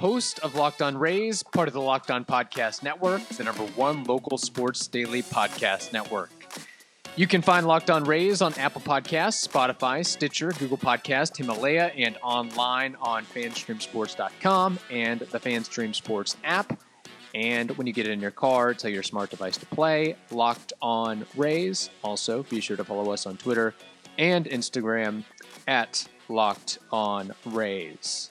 Host of Locked On Rays, part of the Locked On Podcast Network, the number one local sports daily podcast network. You can find Locked On Rays on Apple Podcasts, Spotify, Stitcher, Google Podcast, Himalaya, and online on fanstreamsports.com and the Fanstream Sports app. And when you get it in your car, tell your smart device to play Locked On Rays. Also, be sure to follow us on Twitter and Instagram at Locked On Rays.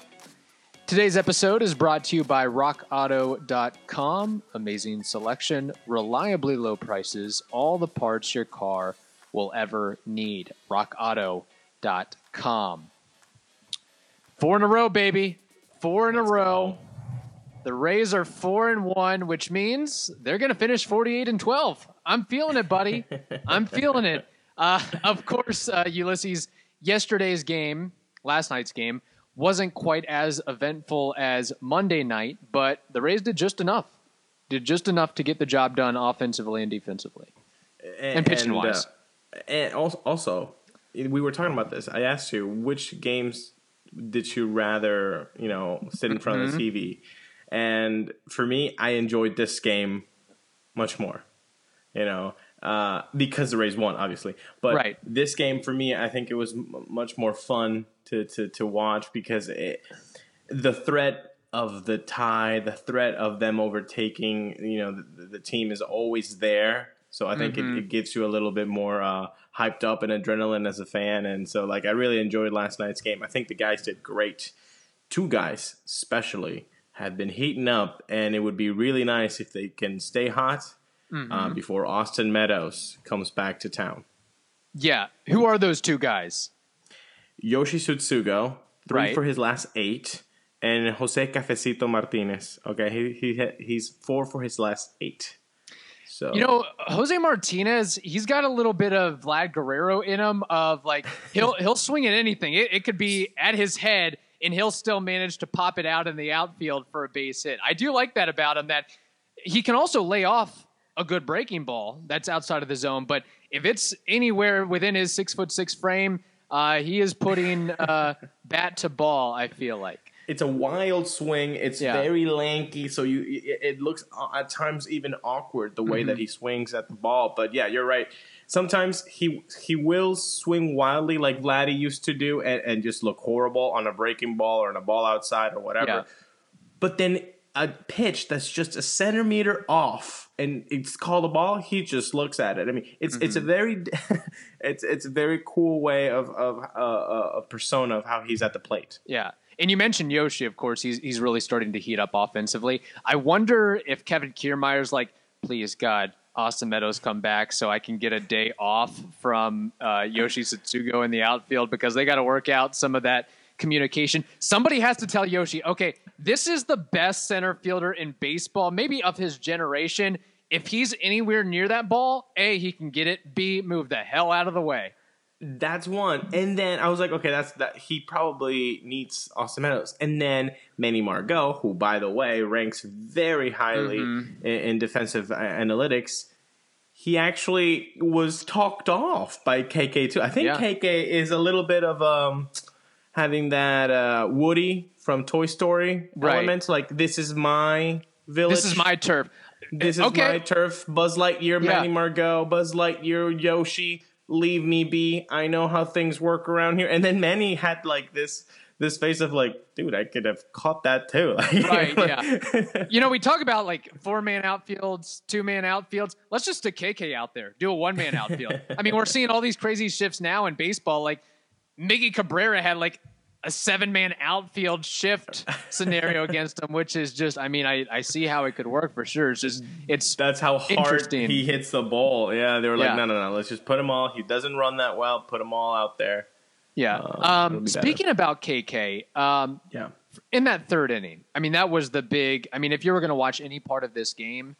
Today's episode is brought to you by RockAuto.com. Amazing selection, reliably low prices, all the parts your car will ever need. RockAuto.com. Four in a row, baby. Four in a row. The Rays are four and one, which means they're going to finish 48 and 12. I'm feeling it, buddy. I'm feeling it. Uh, of course, uh, Ulysses, yesterday's game, last night's game, wasn't quite as eventful as Monday night, but the Rays did just enough. Did just enough to get the job done offensively and defensively. And pitching wise. uh, and also, also, we were talking about this. I asked you which games did you rather, you know, sit in front of Mm-hmm. the TV, and for me, I enjoyed this game much more. You know, uh, because the Rays won, obviously. But Right. this game for me, I think it was m- much more fun to to, to watch because it, the threat of the tie, the threat of them overtaking, you know, the, the team is always there. So I think Mm-hmm. it, it gets you a little bit more uh, hyped up and adrenaline as a fan. And so, like, I really enjoyed last night's game. I think the guys did great. Two guys, especially, have been heating up, and it would be really nice if they can stay hot Mm-hmm. uh, before Austin Meadows comes back to town. Yeah. Who are those two guys? Yoshi Tsutsugo, three Right. for his last eight, and Jose Cafecito Martinez. Okay, he, he he's four for his last eight. So You know, Jose Martinez, he's got a little bit of Vlad Guerrero in him of like he'll he'll swing at anything. It, it could be at his head and he'll still manage to pop it out in the outfield for a base hit. I do like that about him that he can also lay off a good breaking ball that's outside of the zone, but if it's anywhere within his six foot six frame, uh, he is putting uh, bat to ball. I feel like. it's a wild swing. It's Yeah. very lanky, so you it, it looks uh, at times even awkward the way that Mm-hmm. he swings at the ball. But yeah, you're right. Sometimes he he will swing wildly like Vladdy used to do, and, and just look horrible on a breaking ball or on a ball outside or whatever. Yeah. But then a pitch that's just a centimeter off and it's called a ball, he just looks at it. I mean, it's it's Mm-hmm. a very it's it's a very cool way of of uh, uh, persona of how he's at the plate. Yeah. And you mentioned Yoshi, of course. He's he's really starting to heat up offensively. I wonder if Kevin Kiermaier's like, please God, Austin Meadows come back so I can get a day off from uh, Yoshi Tsutsugo in the outfield because they got to work out some of that communication. Somebody has to tell Yoshi, okay, this is the best center fielder in baseball, maybe of his generation. If he's anywhere near that ball, A, he can get it. B, move the hell out of the way. That's one. And then I was like, okay, that's that. He probably needs Austin Meadows. And then Manny Margot, who by the way ranks very highly Mm-hmm. in, in defensive analytics, he actually was talked off by KK too. I think Yeah. KK is a little bit of um having that uh, Woody from Toy Story Right. element. Like this is my village. This is my turf. This is Okay. my turf. Buzz Lightyear, Yeah. Manny Margot, Buzz Lightyear, Yoshi. Leave me be. I know how things work around here. And then Manny had like this this face of like, dude, I could have caught that too. Right, yeah. You know, we talk about like four man outfields, two man outfields. Let's just stick KK out there, do a one man outfield. I mean, we're seeing all these crazy shifts now in baseball. Like Miggy Cabrera had like a seven man outfield shift scenario against him, which is just, I mean, I, I see how it could work for sure. It's just, it's, That's how hard he hits the ball. Yeah, they were like, Yeah. no, no, no. Let's just put him all. He doesn't run that well. Put him all out there. yeah. It'll um, be better. speaking about KK, um, Yeah. in that third inning. I mean, that was the big. I mean, if you were going to watch any part of this game,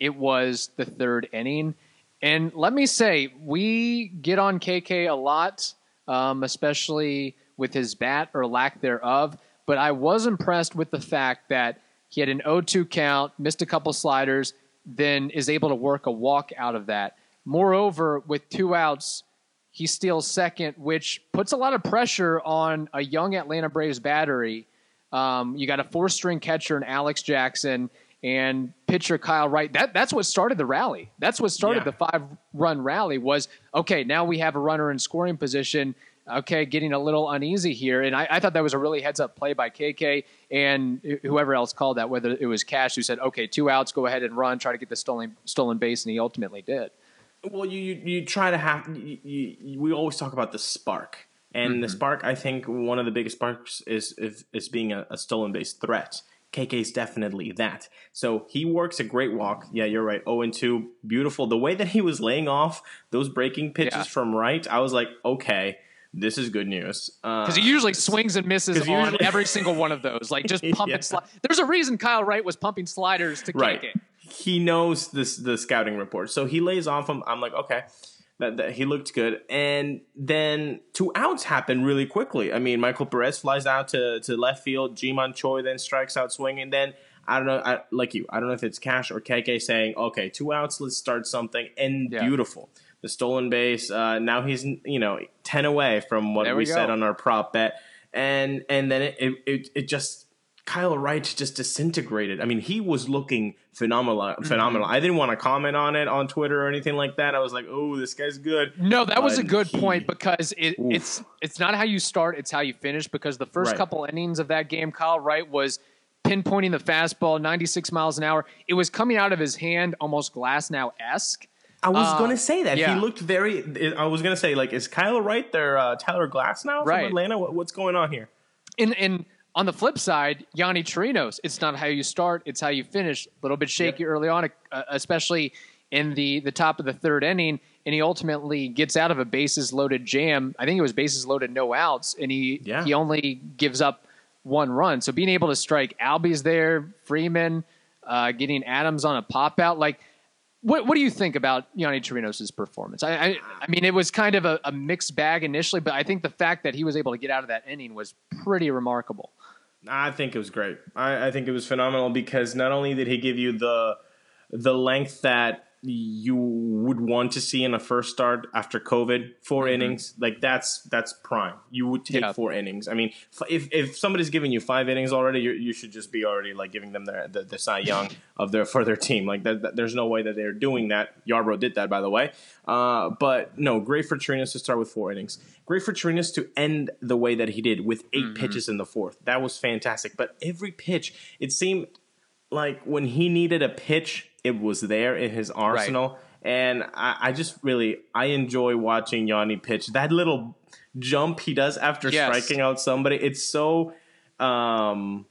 it was the third inning. And let me say, we get on KK a lot, um, especially with his bat or lack thereof. But I was impressed with the fact that he had an 0-2 count, missed a couple sliders, then is able to work a walk out of that. Moreover, with two outs, he steals second, which puts a lot of pressure on a young Atlanta Braves battery. Um, you got a four string catcher in Alex Jackson and pitcher Kyle Wright. That that's what started the rally. That's what started Yeah. the five run rally was okay, now we have a runner in scoring position. Okay, getting a little uneasy here. And I, I thought that was a really heads up play by KK and whoever else called that, whether it was Cash who said, Okay, two outs, go ahead and run, try to get the stolen stolen base, and he ultimately did. Well, you you, you try to have. You, you, we always talk about the spark, and the mm-hmm. spark. I think one of the biggest sparks is is, is being a, a stolen base threat. KK is definitely that. So he works a great walk. Yeah, you're right. 0 and 2, beautiful. The way that he was laying off those breaking pitches Yeah. from right, I was like, okay, this is good news. Uh, Because he usually swings and misses on usually- every single one of those, like just pumping Yeah. There's a reason Kyle Wright was pumping sliders to right. He knows this the scouting report, so he lays off him. I'm like, okay, that, that he looked good, and then two outs happen really quickly. I mean, Michael Perez flies out to, to left field. Ji-Man Choi then strikes out swinging. Then I don't know, I, like you, I don't know if it's Cash or KK saying, okay, two outs, let's start something, and Yeah. beautiful. The stolen base. Uh, now he's you know ten away from what There we, we said on our prop bet, and and then it it, it, it just Kyle Wright just disintegrated. I mean, he was looking phenomenal. Mm-hmm. Phenomenal. I didn't want to comment on it on Twitter or anything like that. I was like, "Oh, this guy's good." No, that was a good he- point because it, it's it's not how you start, it's how you finish. Because the first Right. couple innings of that game, Kyle Wright was pinpointing the fastball, 96 miles an hour. It was coming out of his hand, almost Glasnow esque. I was Uh, going to say that yeah. he looked very. I was going to say like, is Kyle Wright their uh, Tyler Glasnow from Right. Atlanta? What, what's going on here? And and on the flip side, Yonny Chirinos, it's not how you start, it's how you finish. A little bit shaky early on, uh, especially in the the top of the third inning, and he ultimately gets out of a bases loaded jam. I think it was bases loaded, no outs, and he Yeah. he only gives up one run. So being able to strike Albies there, Freeman, uh, getting Adams on a pop out, like. What, what do you think about Yonny Chirinos' performance? I, I I mean, it was kind of a, a mixed bag initially, but I think the fact that he was able to get out of that inning was pretty remarkable. I think it was great. I, I think it was phenomenal because not only did he give you the the length that you would want to see in a first start after COVID, 4 innings, like that's that's prime. You would take Yeah. four innings. I mean, if if somebody's giving you five innings already, you you should just be already like giving them their the, the Cy Young of their for their team. Like that, that- there's no way that they're doing that. Yarbrough did that, by the way. Uh, but no, great for Chirinos to start with four innings. Great for Chirinos to end the way that he did with 8 pitches in the fourth. That was fantastic. But every pitch, it seemed like when he needed a pitch, it was there in his arsenal. And I, I just really I enjoy watching Yonny pitch. That little jump he does after Yes. striking out somebody, it's so um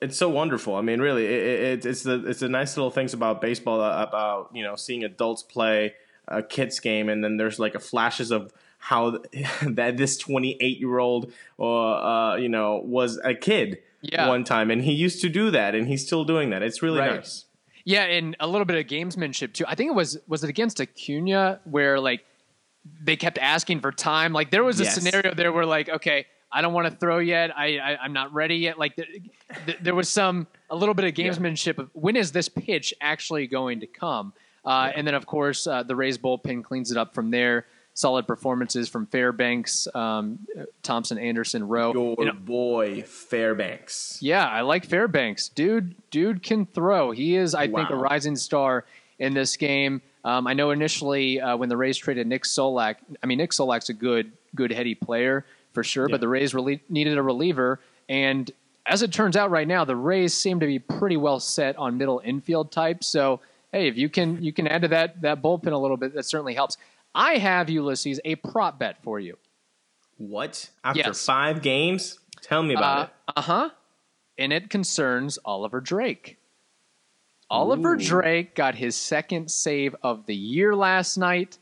it's so wonderful. I mean, really, it, it, it's the it's the nice little things about baseball uh, about you know seeing adults play a kids game, and then there's like a flashes of how that this 28 year old or uh, you know was a kid Yeah. one time, and he used to do that, and he's still doing that. It's really Right. nice. Yeah, and a little bit of gamesmanship too. I think it was was it against Acuna where like they kept asking for time. Like there was a Yes. scenario there where like okay, I don't want to throw yet. I, I I'm not ready yet. Like th- th- there was some a little bit of gamesmanship of when is this pitch actually going to come? Uh, And then of course uh, the Rays bullpen cleans it up from there. Solid performances from Fairbanks, um, Thompson, Anderson, Rowe. Your You know, boy Fairbanks. yeah, I like Fairbanks. Dude, dude can throw. He is, I think, a rising star in this game. Um, I know initially uh, when the Rays traded Nick Solak, I mean Nick Solak's a good, good heady player for sure, Yeah. but the Rays really needed a reliever, and as it turns out right now, the Rays seem to be pretty well set on middle infield type. So hey, if you can you can add to that that bullpen a little bit, that certainly helps. I have Ulysses a prop bet for you. What after Yes. five games? Tell me about it. Uh huh. And it concerns Oliver Drake. Oliver Ooh. Drake got his second save of the year last night.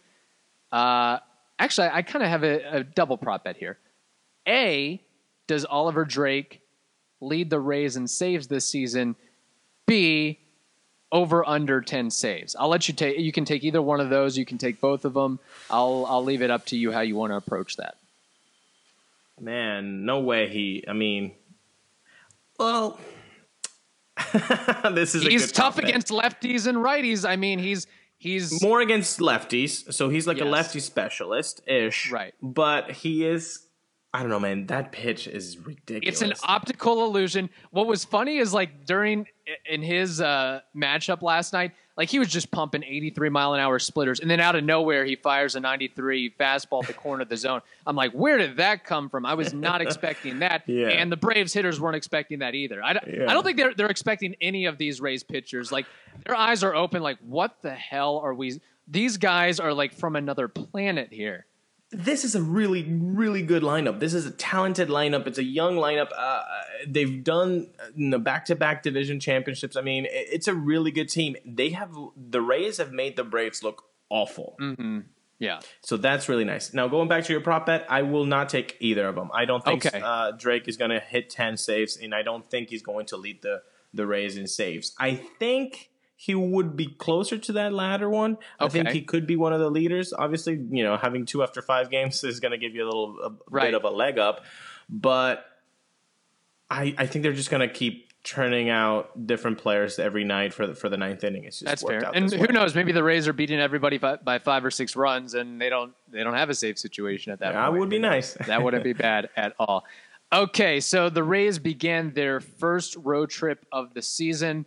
Uh, actually, I kind of have a, a double prop bet here. A, does Oliver Drake lead the Rays in saves this season. B, over under 10 saves. I'll let you take you can take either one of those, you can take both of them. I'll I'll leave it up to you how you want to approach that. Man, no way he I mean well this is He's tough against lefties and righties. I mean, he's he's more against lefties, so he's like Yes. a lefty specialist ish. Right. But he is I don't know, man. That pitch is ridiculous. It's an optical illusion. What was funny is like during in his uh, matchup last night, like he was just pumping 83 mile an hour splitters, and then out of nowhere he fires a 93 fastball at the corner of the zone. I'm like, where did that come from? I was not expecting that, Yeah. and the Braves hitters weren't expecting that either. I don't, Yeah. I don't think they're they're expecting any of these Rays pitchers. Like their eyes are open. Like what the hell are we? These guys are like from another planet here. This is a really, really good lineup. This is a talented lineup. It's a young lineup. Uh, they've done you know, back-to-back division championships. I mean, it's a really good team. They have the Rays have made the Braves look awful. Yeah. So that's really nice. Now going back to your prop bet, I will not take either of them. I don't think Okay. uh, Drake is going to hit ten saves, and I don't think he's going to lead the the Rays in saves. I think he would be closer to that latter one. I think he could be one of the leaders. Obviously, you know, having two after five games is going to give you a little a Right. bit of a leg up, but I I think they're just going to keep churning out different players every night for the, for the ninth inning. It's just That's fair. And who way. knows? Maybe the Rays are beating everybody fi- by five or six runs, and they don't they don't have a safe situation at that That point. would be nice. that wouldn't be bad at all. Okay, so the Rays began their first road trip of the season.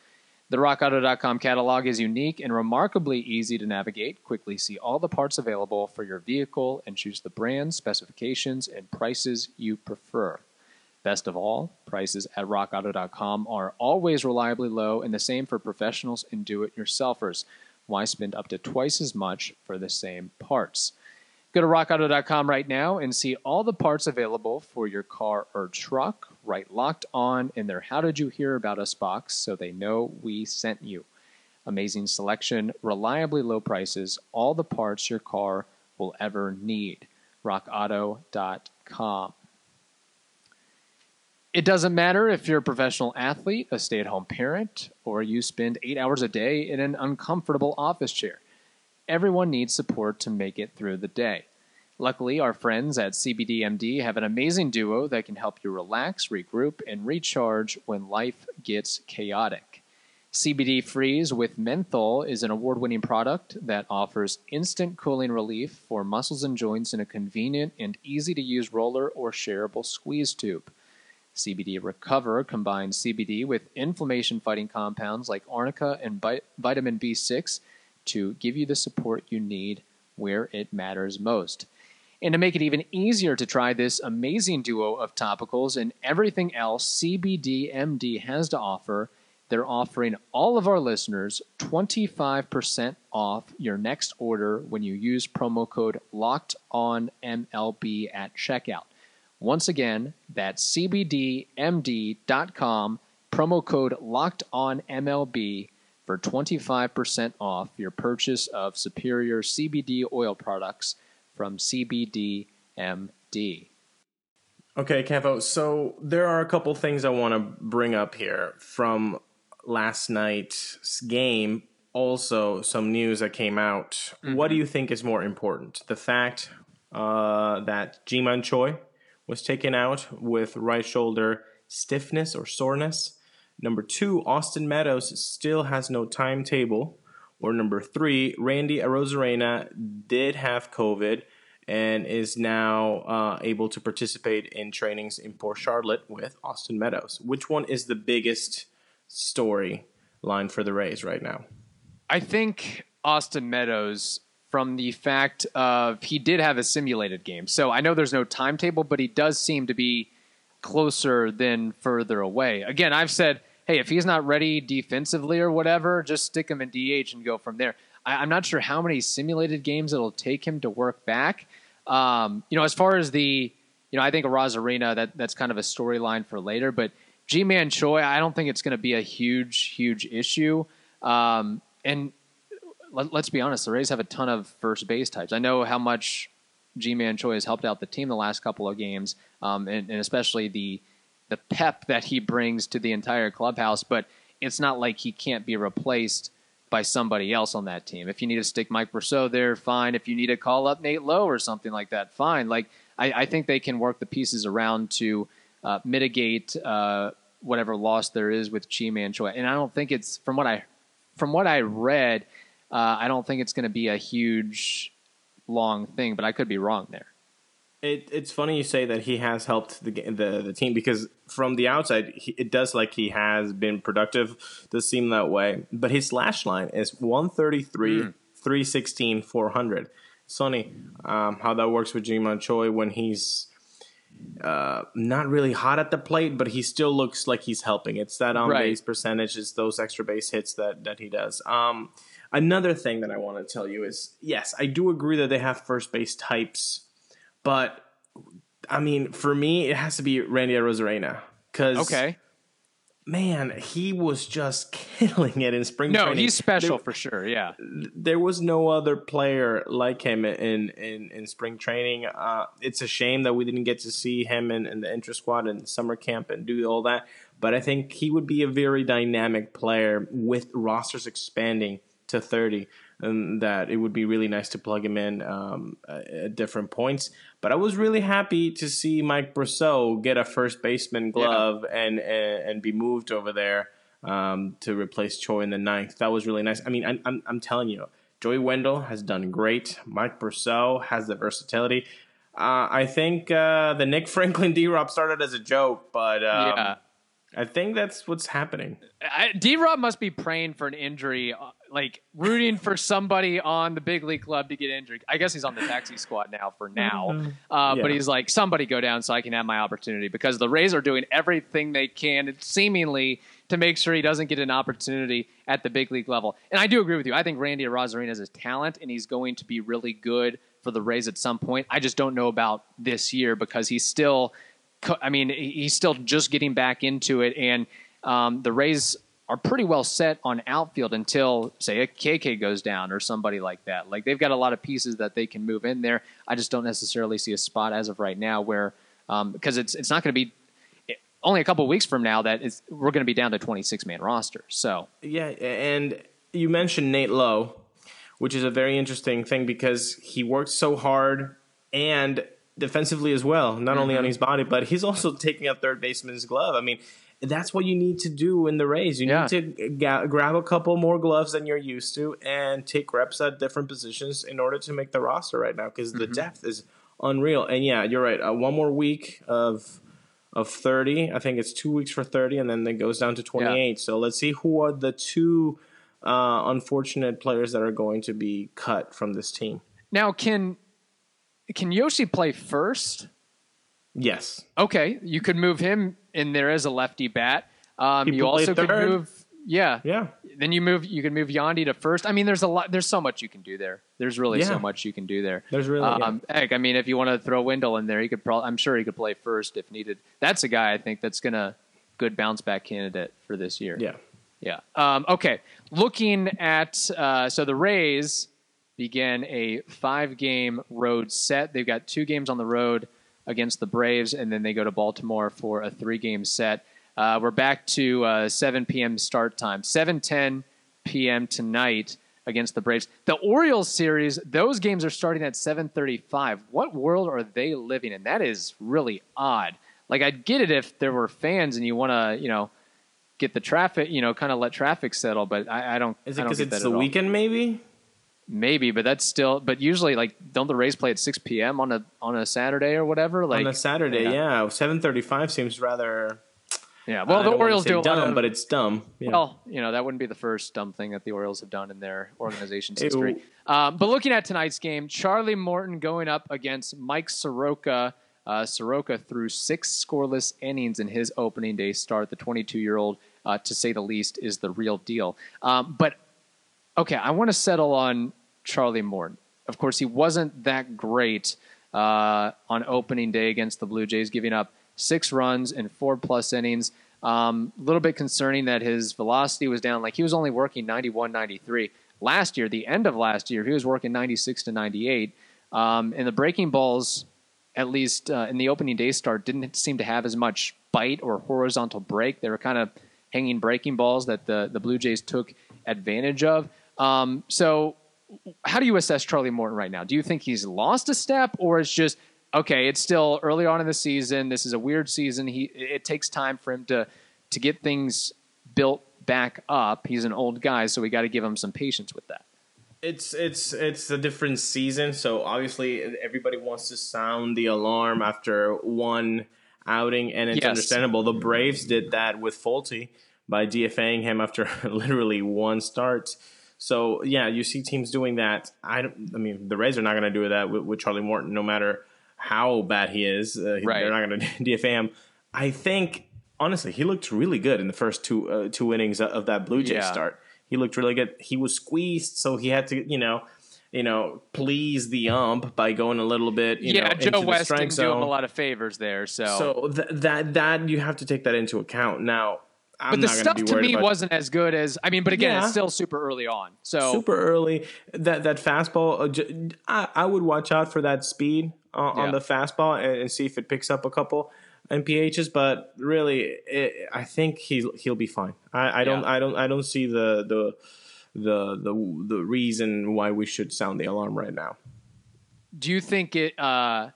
The RockAuto.com catalog is unique and remarkably easy to navigate. Quickly see all the parts available for your vehicle and choose the brands, specifications, and prices you prefer. Best of all, prices at RockAuto.com are always reliably low and the same for professionals and do it yourselfers. Why spend up to twice as much for the same parts? Go to rockauto.com right now and see all the parts available for your car or truck. Right locked on in their How Did You Hear About Us box so they know we sent you. Amazing selection, reliably low prices, all the parts your car will ever need. RockAuto.com. It doesn't matter if you're a professional athlete, a stay at home parent, or you spend eight hours a day in an uncomfortable office chair. Everyone needs support to make it through the day. Luckily, our friends at CBDMD have an amazing duo that can help you relax, regroup, and recharge when life gets chaotic. CBD Freeze with Menthol is an award winning product that offers instant cooling relief for muscles and joints in a convenient and easy to use roller or shareable squeeze tube. CBD Recover combines CBD with inflammation fighting compounds like arnica and vitamin B6 to give you the support you need where it matters most. And to make it even easier to try this amazing duo of topicals and everything else CBDMD has to offer, they're offering all of our listeners 25% off your next order when you use promo code locked on MLB at checkout. Once again, that's cbdmd.com, promo code locked on MLB for 25% off your purchase of superior CBD oil products from CBDMD. Okay, Campo. So there are a couple things I want to bring up here from last night's game. Also, some news that came out. What do you think is more important? The fact uh, that Jiman Choi was taken out with right shoulder stiffness or soreness. Number two, Austin Meadows still has no timetable. Or number three, Randy Arozarena did have COVID and is now uh, able to participate in trainings in Port Charlotte with Austin Meadows. Which one is the biggest story line for the Rays right now? I think Austin Meadows, from the fact of he did have a simulated game. So I know there's no timetable, but he does seem to be closer than further away. Again, I've said, hey, if he's not ready defensively or whatever, just stick him in DH and go from there. I, am not sure how many simulated games it'll take him to work back. Um, you know, as far as the, you know, I think Arozarena, that that's kind of a storyline for later, but Ji-Man Choi, I don't think it's going to be a huge, huge issue. Um, and let, us be honest, the Rays have a ton of first base types. I know how much Ji-Man Choi has helped out the team the last couple of games, um, and, and, especially the the pep that he brings to the entire clubhouse. But it's not like he can't be replaced by somebody else on that team. If you need to stick Mike Brosseau there, fine. If you need to call up Nate Lowe or something like that, fine. Like I, I think they can work the pieces around to uh, mitigate uh, whatever loss there is with Ji-Man Choi. And I don't think it's from what I from what I read, uh, I don't think it's going to be a huge long thing, but I could be wrong there. It, it's funny you say that he has helped the the, the team because from the outside, he, it does like he has been productive. Does seem that way, but his slash line is one thirty three, mm. three sixteen, four hundred. Sonny, um, how that works with Ji-Man Choi when he's uh, not really hot at the plate, but he still looks like he's helping. It's that on right. base percentage, it's those extra base hits that that he does. Um, another thing that I want to tell you is yes, I do agree that they have first base types but I mean, for me, it has to be Randy Arozarena because okay, man, he was just killing it in spring. No, training. he's special there, for sure. Yeah, there was no other player like him in in, in spring training. Uh, it's a shame that we didn't get to see him in, in the intra squad and summer camp and do all that. But I think he would be a very dynamic player with rosters expanding to thirty and that it would be really nice to plug him in um, at different points. But I was really happy to see Mike Brosseau get a first baseman glove yeah. and, and, and be moved over there um, to replace Choi in the ninth. That was really nice. I mean, I'm, I'm, I'm telling you, Joey Wendle has done great. Mike Brosseau has the versatility. Uh, I think uh, the Nick Franklin D Rob started as a joke, but um, yeah. I think that's what's happening. D Rob must be praying for an injury uh, like rooting for somebody on the big league club to get injured. I guess he's on the taxi squad now for now, mm-hmm. uh, yeah. but he's like somebody go down so I can have my opportunity because the Rays are doing everything they can, seemingly, to make sure he doesn't get an opportunity at the big league level. And I do agree with you. I think Randy Arozarena is a talent, and he's going to be really good for the Rays at some point. I just don't know about this year because he's still. I mean, he's still just getting back into it, and um, the Rays are pretty well set on outfield until say a KK goes down or somebody like that. Like they've got a lot of pieces that they can move in there. I just don't necessarily see a spot as of right now where um, because it's it's not going to be only a couple weeks from now that we're going to be down to 26 man roster. So yeah, and you mentioned Nate Lowe, which is a very interesting thing because he worked so hard and defensively as well, not mm-hmm. only on mm-hmm. his body, but he's also taking up third baseman's glove. I mean, that's what you need to do in the Rays. You yeah. need to ga- grab a couple more gloves than you're used to and take reps at different positions in order to make the roster right now because mm-hmm. the depth is unreal. And yeah, you're right. Uh, one more week of of 30. I think it's two weeks for 30, and then it goes down to 28. Yeah. So let's see who are the two uh, unfortunate players that are going to be cut from this team. Now, can can Yoshi play first? Yes. Okay, you could move him in there as a lefty bat. Um, you also third. could move. Yeah. Yeah. Then you move. You can move Yandy to first. I mean, there's a lot. There's so much you can do there. There's really yeah. so much you can do there. There's really. Um, yeah. heck, I mean, if you want to throw Wendle in there, he could probably. I'm sure he could play first if needed. That's a guy I think that's gonna good bounce back candidate for this year. Yeah. Yeah. Um, okay. Looking at uh, so the Rays began a five game road set. They've got two games on the road against the Braves, and then they go to Baltimore for a three game set. Uh, we're back to uh, 7 p.m. start time. 7:10 p.m. tonight against the Braves. The Orioles series, those games are starting at 7:35. What world are they living in? That is really odd. Like I'd get it if there were fans and you want to, you know, get the traffic, you know, kind of let traffic settle. But I, I don't. Is it because it's the weekend, maybe? Maybe, but that's still. But usually, like, don't the Rays play at six p.m. on a on a Saturday or whatever? Like on a Saturday, yeah. Seven thirty-five seems rather. Yeah, well, the Orioles do dumb, of, but it's dumb. Yeah. Well, you know that wouldn't be the first dumb thing that the Orioles have done in their organization's history. Um, but looking at tonight's game, Charlie Morton going up against Mike Soroka. Uh, Soroka threw six scoreless innings in his opening day start. The 22 year old, uh, to say the least, is the real deal. Um, but okay, I want to settle on Charlie Morton. Of course, he wasn't that great uh, on opening day against the Blue Jays, giving up six runs in four plus innings. A um, little bit concerning that his velocity was down. Like he was only working 91, 93. Last year, the end of last year, he was working 96 to 98. Um, and the breaking balls, at least uh, in the opening day start, didn't seem to have as much bite or horizontal break. They were kind of hanging breaking balls that the, the Blue Jays took advantage of. Um, so, how do you assess Charlie Morton right now? Do you think he's lost a step, or it's just okay? It's still early on in the season. This is a weird season. He it takes time for him to to get things built back up. He's an old guy, so we got to give him some patience with that. It's it's it's a different season, so obviously everybody wants to sound the alarm after one outing, and it's yes. understandable. The Braves did that with Folty by DFAing him after literally one start. So yeah, you see teams doing that. I, I mean, the Rays are not going to do that with, with, Charlie Morton, no matter how bad he is. Uh, right. They're not going to DFA him. I think honestly, he looked really good in the first two uh, two innings of that Blue Jays yeah. start. He looked really good. He was squeezed, so he had to, you know, you know, please the ump by going a little bit. yeah, know, Joe West didn't zone. do him a lot of favors there. So, so th- that that you have to take that into account. Now, I'm but the stuff to me wasn't as good as I mean, but again, yeah. it's still super early on. So super early. That that fastball, uh, I, I would watch out for that speed uh, yeah. on the fastball and, and, see if it picks up a couple MPHs. But really, it, I think he'll he'll be fine. I, I don't yeah. I don't I don't see the the the the the reason why we should sound the alarm right now. Do you think it? Uh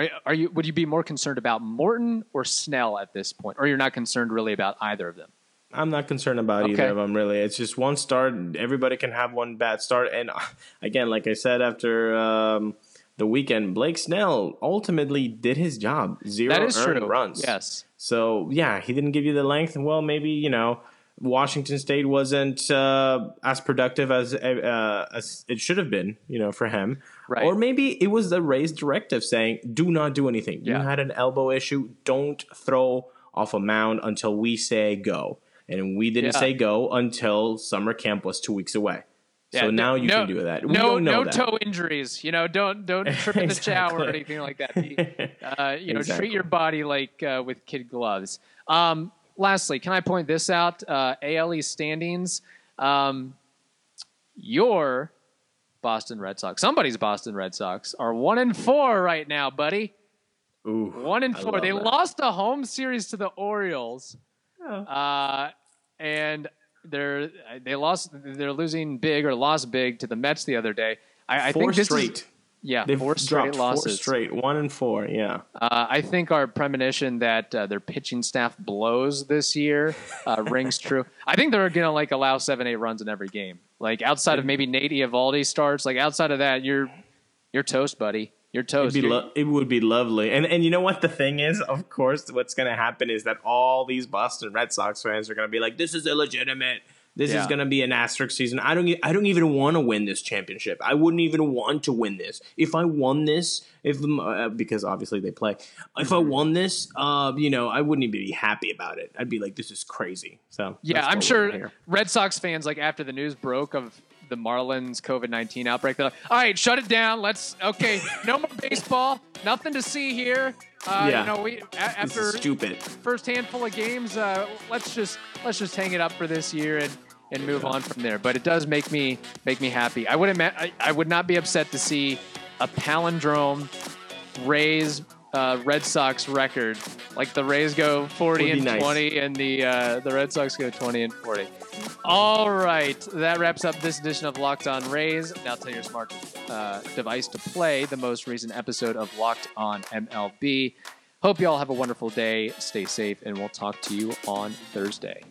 are, are you? Would you be more concerned about Morton or Snell at this point, or you're not concerned really about either of them? I'm not concerned about okay. either of them really. It's just one start. Everybody can have one bad start, and again, like I said after um, the weekend, Blake Snell ultimately did his job. Zero that is earned true. runs. Yes. So yeah, he didn't give you the length. Well, maybe you know Washington State wasn't uh, as productive as uh, as it should have been, you know, for him. Right. Or maybe it was the Rays directive saying, "Do not do anything. Yeah. You had an elbow issue. Don't throw off a mound until we say go." And we didn't yeah. say go until summer camp was two weeks away. Yeah, so now you no, can do that. We no, no that. toe injuries. You know, don't don't trip in the exactly. shower or anything like that. Uh, you know, exactly. treat your body like uh, with kid gloves. Um, lastly, can I point this out? Uh, ALE standings. Um, your Boston Red Sox, somebody's Boston Red Sox, are one and four right now, buddy. Ooh, one and four. They that. lost a home series to the Orioles, oh. uh, and they're they lost. They're losing big or lost big to the Mets the other day. I, I think this straight. Is, yeah, They've four straight losses. Four straight, one and four. Yeah. Uh, I think our premonition that uh, their pitching staff blows this year uh, rings true. I think they're gonna like allow seven, eight runs in every game. Like outside of maybe Nate Eovaldi starts, like outside of that, you're you're toast, buddy. You're toast. It'd be lo- it would be lovely. And and you know what the thing is? Of course, what's gonna happen is that all these Boston Red Sox fans are gonna be like, "This is illegitimate." This yeah. is going to be an asterisk season. I don't. I don't even want to win this championship. I wouldn't even want to win this. If I won this, if uh, because obviously they play. If I mm-hmm. won this, uh, you know, I wouldn't even be happy about it. I'd be like, this is crazy. So yeah, I'm sure Red Sox fans like after the news broke of the Marlins COVID nineteen outbreak. They're like, all right, shut it down. Let's okay, no more baseball. Nothing to see here. Uh, yeah. You know, we a- after stupid first handful of games, uh, let's just let's just hang it up for this year and and move on from there. But it does make me make me happy. I would ima- I, I would not be upset to see a palindrome Rays uh, Red Sox record. Like the Rays go 40 and nice. 20, and the uh, the Red Sox go 20 and 40. All right, that wraps up this edition of Locked On Rays. Now tell your smart uh, device to play the most recent episode of Locked On MLB. Hope you all have a wonderful day. Stay safe, and we'll talk to you on Thursday.